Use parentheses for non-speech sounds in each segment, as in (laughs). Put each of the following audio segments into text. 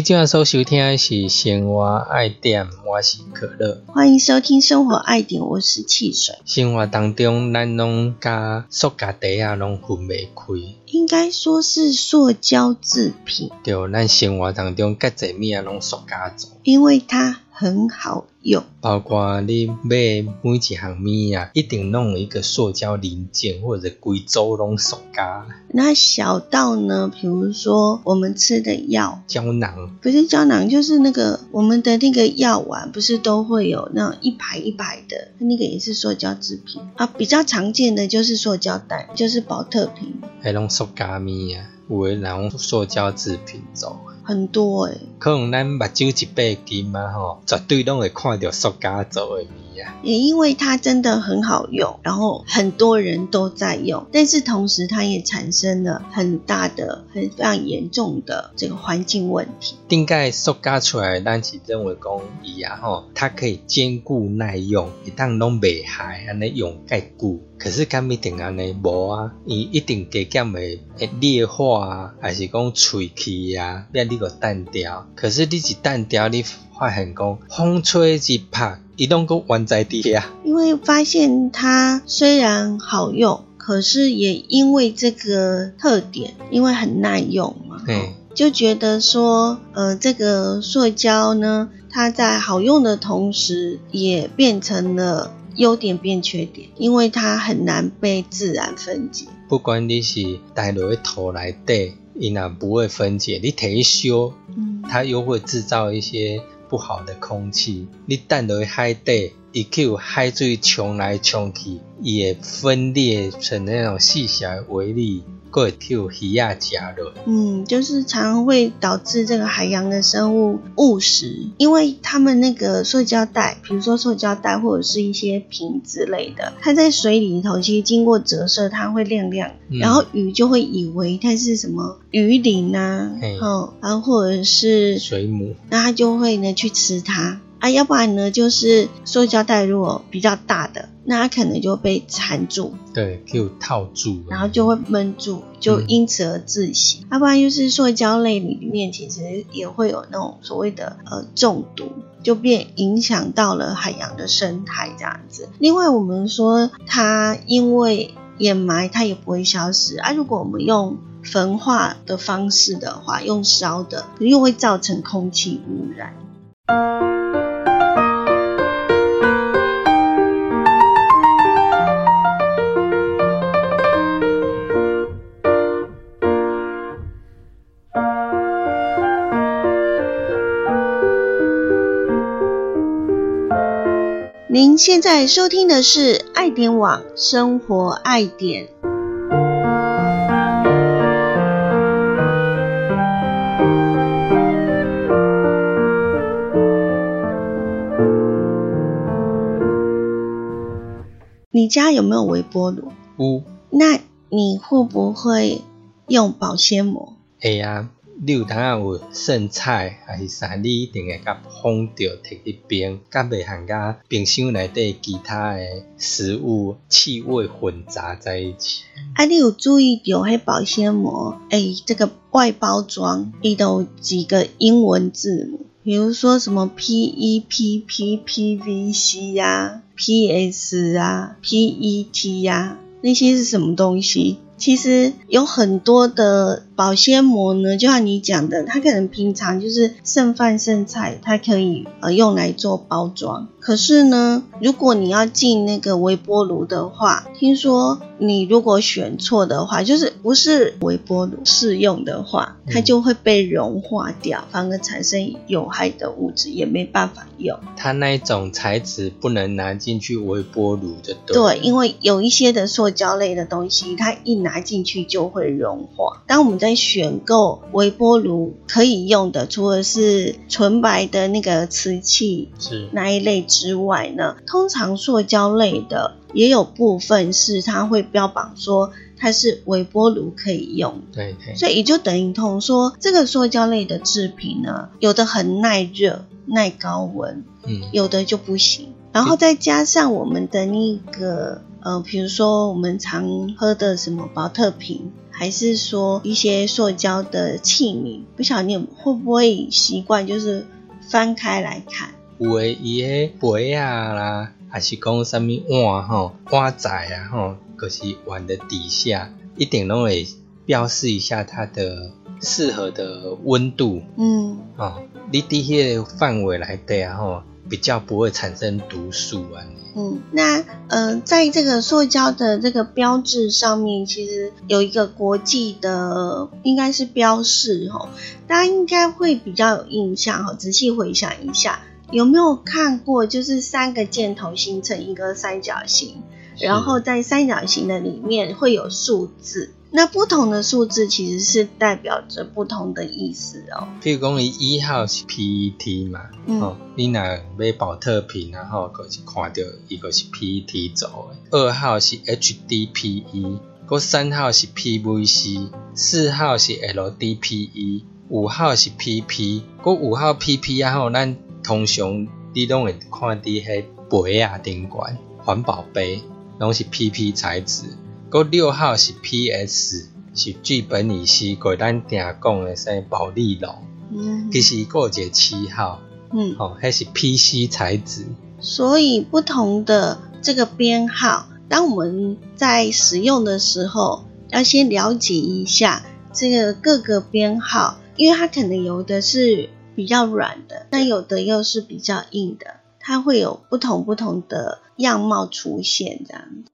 你今晚所收听的是《生活爱点》，我是可乐。欢迎收听《生活爱点》，我是汽水。生活当中，咱拢甲塑胶袋啊，拢分袂开。应该说是塑胶制品。对，咱生活当中介侪物啊，拢塑胶做。因为它很好用。包括你买每一项物啊，一定弄一个塑胶零件，或者规组拢塑胶。那小到呢，比如说我们吃的药，胶囊不是胶囊，就是那个我们的那个药丸，不是都会有那种一排一排的，那个也是塑胶制品啊。比较常见的就是塑胶袋，就是保特瓶。还弄塑胶物啊，有诶人用塑胶制品做，很多诶。可能咱目睭一百斤嘛吼，绝对拢会看到塑胶做诶物啊。也因为它真的很好用，然后很多人都在用，但是同时它也产生了很大的、很非常严重的这个环境问题。顶盖塑胶出来，咱是认为讲伊啊吼，它可以坚固耐用，一旦拢袂害，安尼用介久。可是敢一定安尼无啊？伊一定加减会会裂化啊，还是讲脆气啊？变你个单调。可是你一单调，你发现讲风吹一拍，伊拢个原在地下。因为发现它虽然好用，可是也因为这个特点，因为很耐用嘛，嘿，就觉得说，呃，这个塑胶呢，它在好用的同时，也变成了优点变缺点，因为它很难被自然分解。不管你是带落去土内底，伊若不会分解，你摕去烧，嗯，它又会制造一些不好的空气。你等落去海底，伊去有海水冲来冲去，伊会分裂成那种细小的微粒，佫会去有鱼啊食落。嗯，就是常会导致这个海洋的生物误食，因为他们那个塑胶袋，比如说塑胶袋或者是一些瓶之类的，它在水里头其实经过折射，它会亮亮，嗯。然后鱼就会以为它是什么鱼鳞啊嘿，哦，然后或者是水母，那它就会呢去吃它。啊，要不然呢就是塑胶袋如果比较大的，那它可能就被缠住，对，去有套住。然后就会闷住，就嗯因此而窒息。要不然就是塑胶类里面其实也会有那种所谓的呃中毒，就变影响到了海洋的生态这样子。另外我们说它因为掩埋，它也不会消失啊。如果我们用焚化的方式的话，用烧的，又会造成空气污染。您现在收听的是爱点网生活爱点。你家有没有微波炉？有那你会不会用保鲜膜？会啊，你有当有剩菜还是啥，你一定会甲封着摕去冰，甲袂含甲冰箱内底其他的食物气味混杂在一起。啊，你有注意到迄保鲜膜？诶、这个外包装伊都有几个英文字母，比如说什么 P E P P P V C 呀、P S 啊、P E T 呀、那些是什么东西？其实有很多的保鲜膜呢，就像你讲的，它可能平常就是剩饭剩菜，它可以呃用来做包装。可是呢，如果你要进那个微波炉的话，听说你如果选错的话，就是不是微波炉适用的话，它嗯就会被融化掉，反而产生有害的物质，也没办法用。它那一种材质不能拿进去微波炉的。对，因为有一些的塑胶类的东西，它一拿进去就会融化。当我们在选购微波炉可以用的，除了是纯白的那个瓷器是。那一类之外呢，通常塑胶类的也有部分是它会标榜说它是微波炉可以用，对对，所以也就等于同说这个塑胶类的制品呢，有的很耐热、耐高温，嗯，有的就不行。然后再加上我们的那个呃，比如说我们常喝的什么保特瓶，还是说一些塑胶的器皿，不晓得你会不会习惯就是翻开来看。有诶，伊诶杯啊啦，还是讲啥物碗吼、碗仔啊吼，就是碗的底下一定拢会标示一下它的适合的温度嗯，哦。你伫迄个范围内底啊吼，比较不会产生毒素啊。嗯，那呃，在这个塑胶的这个标志上面，其实有一个国际的，应该是标示哈，大家应该会比较有印象哈。仔细回想一下，有没有看过？就是三个箭头形成一个三角形，然后在三角形的里面会有数字。那不同的数字其实是代表着不同的意思哦。譬如讲，伊一号是 PET 嘛，嗯哦，你若买保特瓶然后，就是看到伊个是 PET 做的。二号是 HDPE，嗰三号是 PVC，四号是 LDPE，五号是 PP。嗰五号 PP 啊吼，咱通常你拢会看伫迄杯啊顶管环保杯，拢是 PP 材质。嗰六号是 PS，是剧本乙烯，过咱定讲的说保利龙。嗯其实还有一个七号，嗯，哦，迄是 PC 材质，所以不同的这个编号，当我们在使用的时候，要先了解一下这个各个编号，因为它可能有的是比较软的，那有的又是比较硬的，它会有不同不同的样貌出现这样子。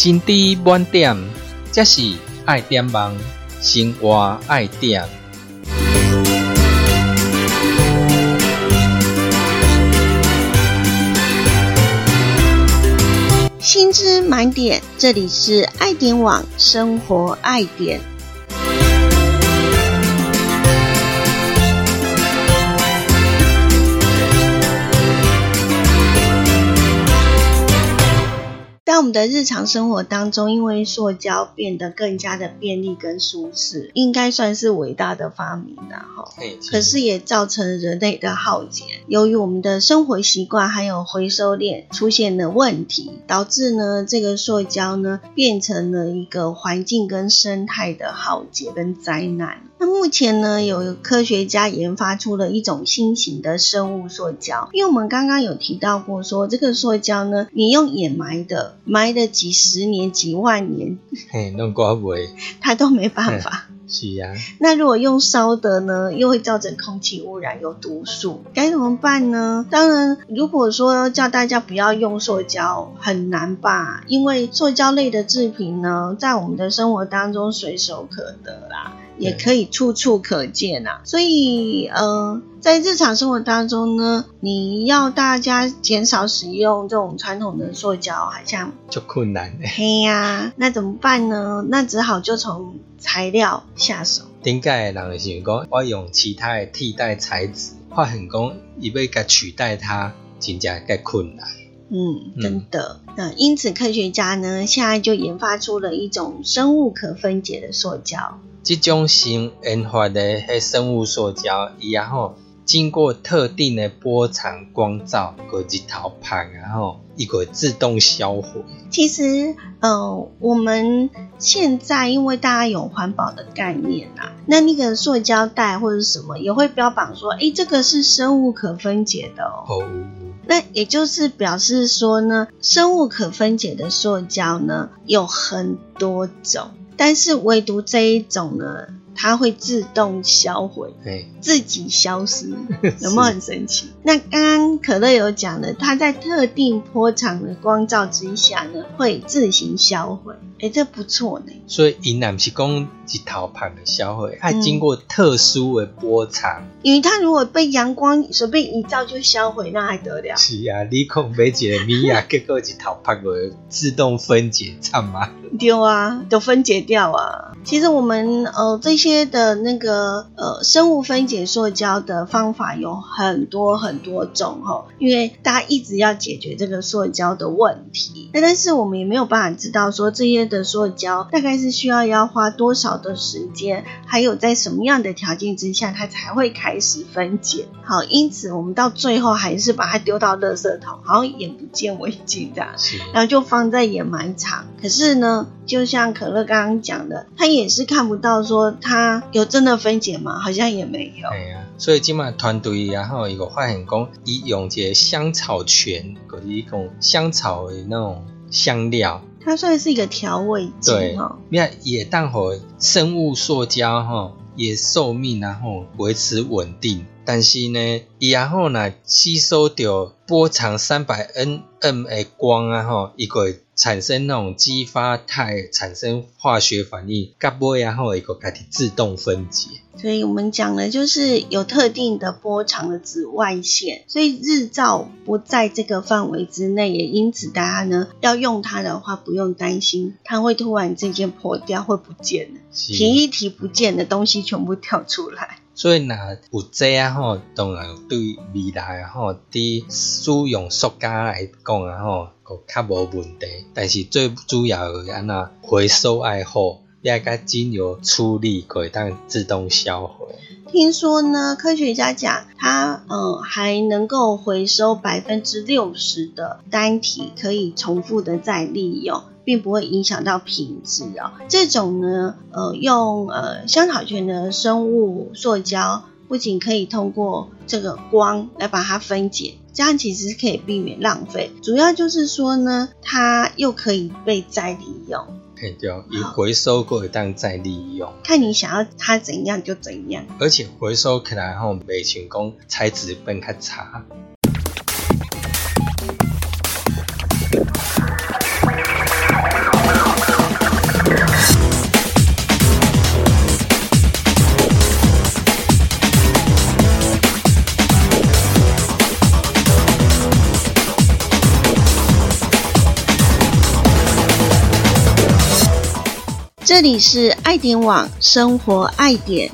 心知满点，这是爱点网生活爱点。薪资满点，这里是爱点网生活爱点。在我们的日常生活当中，因为塑胶变得更加的便利跟舒适，应该算是伟大的发明了哈。可是也造成人类的浩劫。由于我们的生活习惯还有回收链出现了问题，导致呢这个塑胶呢变成了一个环境跟生态的浩劫跟灾难。那目前呢，有科学家研发出了一种新型的生物塑胶，因为我们刚刚有提到过说，这个塑胶呢，你用掩埋的，埋的几十年、几万年，(laughs) 嘿，弄寡袂 (laughs) 它都没办法。是啊，那如果用烧的呢，又会造成空气污染，有毒素，该怎么办呢？当然，如果说叫大家不要用塑胶，很难吧？因为塑胶类的制品呢，在我们的生活当中随手可得啦，也可以处处可见啊。所以，呃，在日常生活当中呢，你要大家减少使用这种传统的塑胶，好像就困难诶。嘿呀、那怎么办呢？那只好就从材料下手。顶解的人会想讲，我用其他的替代材质，发现讲伊要甲取代它，真正介困难。嗯，嗯真的。那因此，科学家呢，现在就研发出了一种生物可分解的塑胶。这种新研发的迄生物塑胶，伊然后经过特定的波长、光照、个日头晒，然后伊会自动销毁。其实，呃，我们现在因为大家有环保的概念啊，那那个塑胶袋或者什么也会标榜说，诶，这个是生物可分解的哦。哦，那也就是表示说呢，生物可分解的塑胶呢有很多种，但是唯独这一种呢，它会自动销毁，哎，自己消失，(laughs) 有没有很神奇？那刚刚可乐有讲的，它在特定波长的光照之下呢，会自行销毁。哎，这不错呢。所以，云南是讲一头盘的销毁，它经过特殊的波长。因为它如果被阳光随便一照就销毁，那还得了？是啊，你控没解米啊，(laughs) 结果一头盘会自动分解，惨吗？丢啊，都分解掉啊。其实我们呃这些的那个呃生物分解塑胶的方法有很多很多种哦，因为大家一直要解决这个塑胶的问题，那但是我们也没有办法知道说这些。的塑胶大概是需要要花多少的时间，还有在什么样的条件之下，它才会开始分解。好，因此我们到最后还是把它丢到垃圾桶，好像眼不见为净这样，然后就放在掩埋场。可是呢，就像可乐刚刚讲的，他也是看不到说它有真的分解吗？好像也没有。对呀，所以今晚团队然后一个发现讲，以用这香草醛，或者一种香草的那种香料。它算是一个调味剂哈，也也当和生物塑胶哈，也寿命然后维持稳定，但是呢，然后呢吸收掉波长三百 nm 的光啊吼，一个。产生那种激发态，产生化学反应，甲波然后一个开始自动分解。所以我们讲的就是有特定的波长的紫外线，所以日照不在这个范围之内，也因此大家呢要用它的话，不用担心它会突然之间破掉会不见了，提一提不见的东西全部跳出来。所以那有这啊吼，当然对未来啊吼，伫使用塑胶来讲啊吼，较无问题。但是最主要安那回收爱好，也该经由处理，可以当自动销毁。听说呢，科学家讲，它嗯还能够回收百分之六十的单体，可以重复的再利用。并不会影响到品质哦。这种呢，呃，用呃香草醛的生物塑胶，不仅可以通过这个光来把它分解，这样其实是可以避免浪费。主要就是说呢，它又可以被再利用。对，以回收过当再利用。看你想要它怎样就怎样。而且回收起来后，没成功，材质变较差。这里是爱点网生活爱点，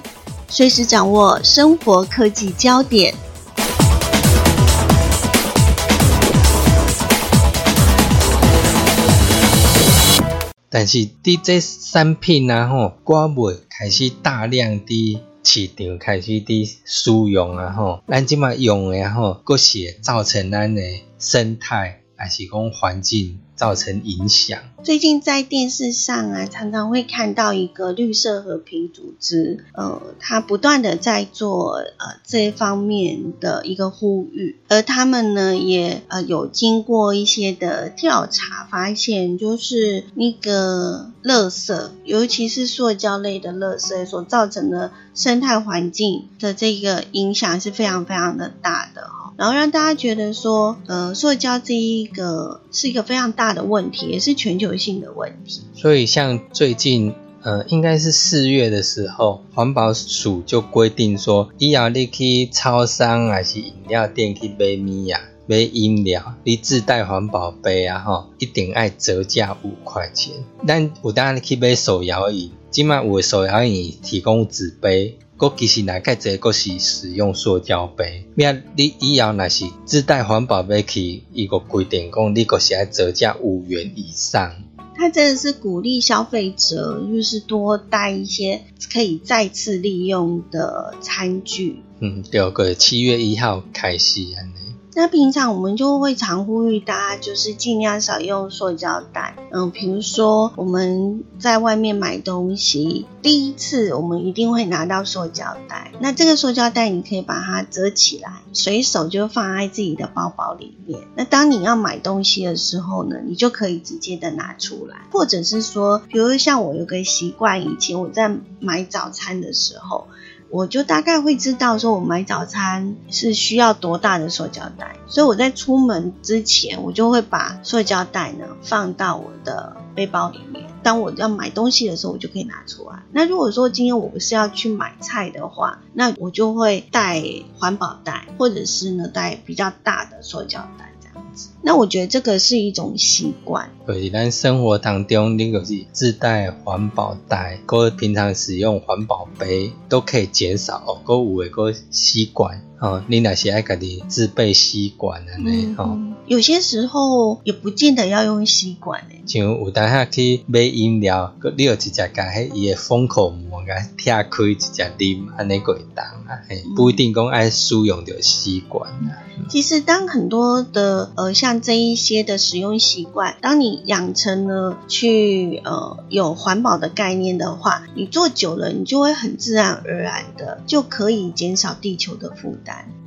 随时掌握生活科技焦点。但是伫这产品啊吼，我未开始大量伫市场开始伫使用啊吼，咱即马用的吼，佫是造成咱的生态还是讲环境。造成影响。最近在电视上啊，常常会看到一个绿色和平组织，呃，它不断的在做呃这方面的一个呼吁，而他们呢也呃有经过一些的调查，发现就是那个垃圾，尤其是塑胶类的垃圾所造成的生态环境的这个影响是非常非常的大的哈。然后让大家觉得说，呃，塑胶这一个是一个非常大的问题，也是全球性的问题。所以像最近，呃，应该是四月的时候，环保署就规定说，以后你去超商还是饮料店去买米呀、买饮料，你自带环保杯啊，哈，一定爱折价五块钱。但有当你去买手摇椅，今麦有手摇椅提供纸杯。国其实内个这个是使用塑胶杯，咩？你以后若是自带环保杯去，伊个规定讲，你个是爱折价五元以上。它真的是鼓励消费者，就是多带一些可以再次利用的餐具。嗯，对个七月一号开始安尼。那平常我们就会常呼吁大家，就是尽量少用塑胶袋。嗯，比如说我们在外面买东西，第一次我们一定会拿到塑胶袋。那这个塑胶袋你可以把它折起来，随手就放在自己的包包里面。那当你要买东西的时候呢，你就可以直接的拿出来，或者是说，比如像我有个习惯，以前我在买早餐的时候。我就大概会知道，说我买早餐是需要多大的塑胶袋，所以我在出门之前，我就会把塑胶袋呢放到我的背包里面。当我要买东西的时候，我就可以拿出来。那如果说今天我不是要去买菜的话，那我就会带环保袋，或者是呢带比较大的塑胶袋。那我觉得这个是一种习惯。对，咱生活当中，你就是自带环保袋，或平常使用环保杯，都可以减少哦。各有诶个习惯哦，你那些爱家己自备吸管的呢？哦，有些时候也不见得要用吸管诶。像有当下去买饮料，你有直接甲迄伊诶封口膜甲拆开直接啉，安尼个会当啊，不一定讲爱使用着吸管啊。其实，当很多的呃像这一些的使用习惯，当你养成了去呃有环保的概念的话，你做久了，你就会很自然而然的就可以减少地球的负担。done.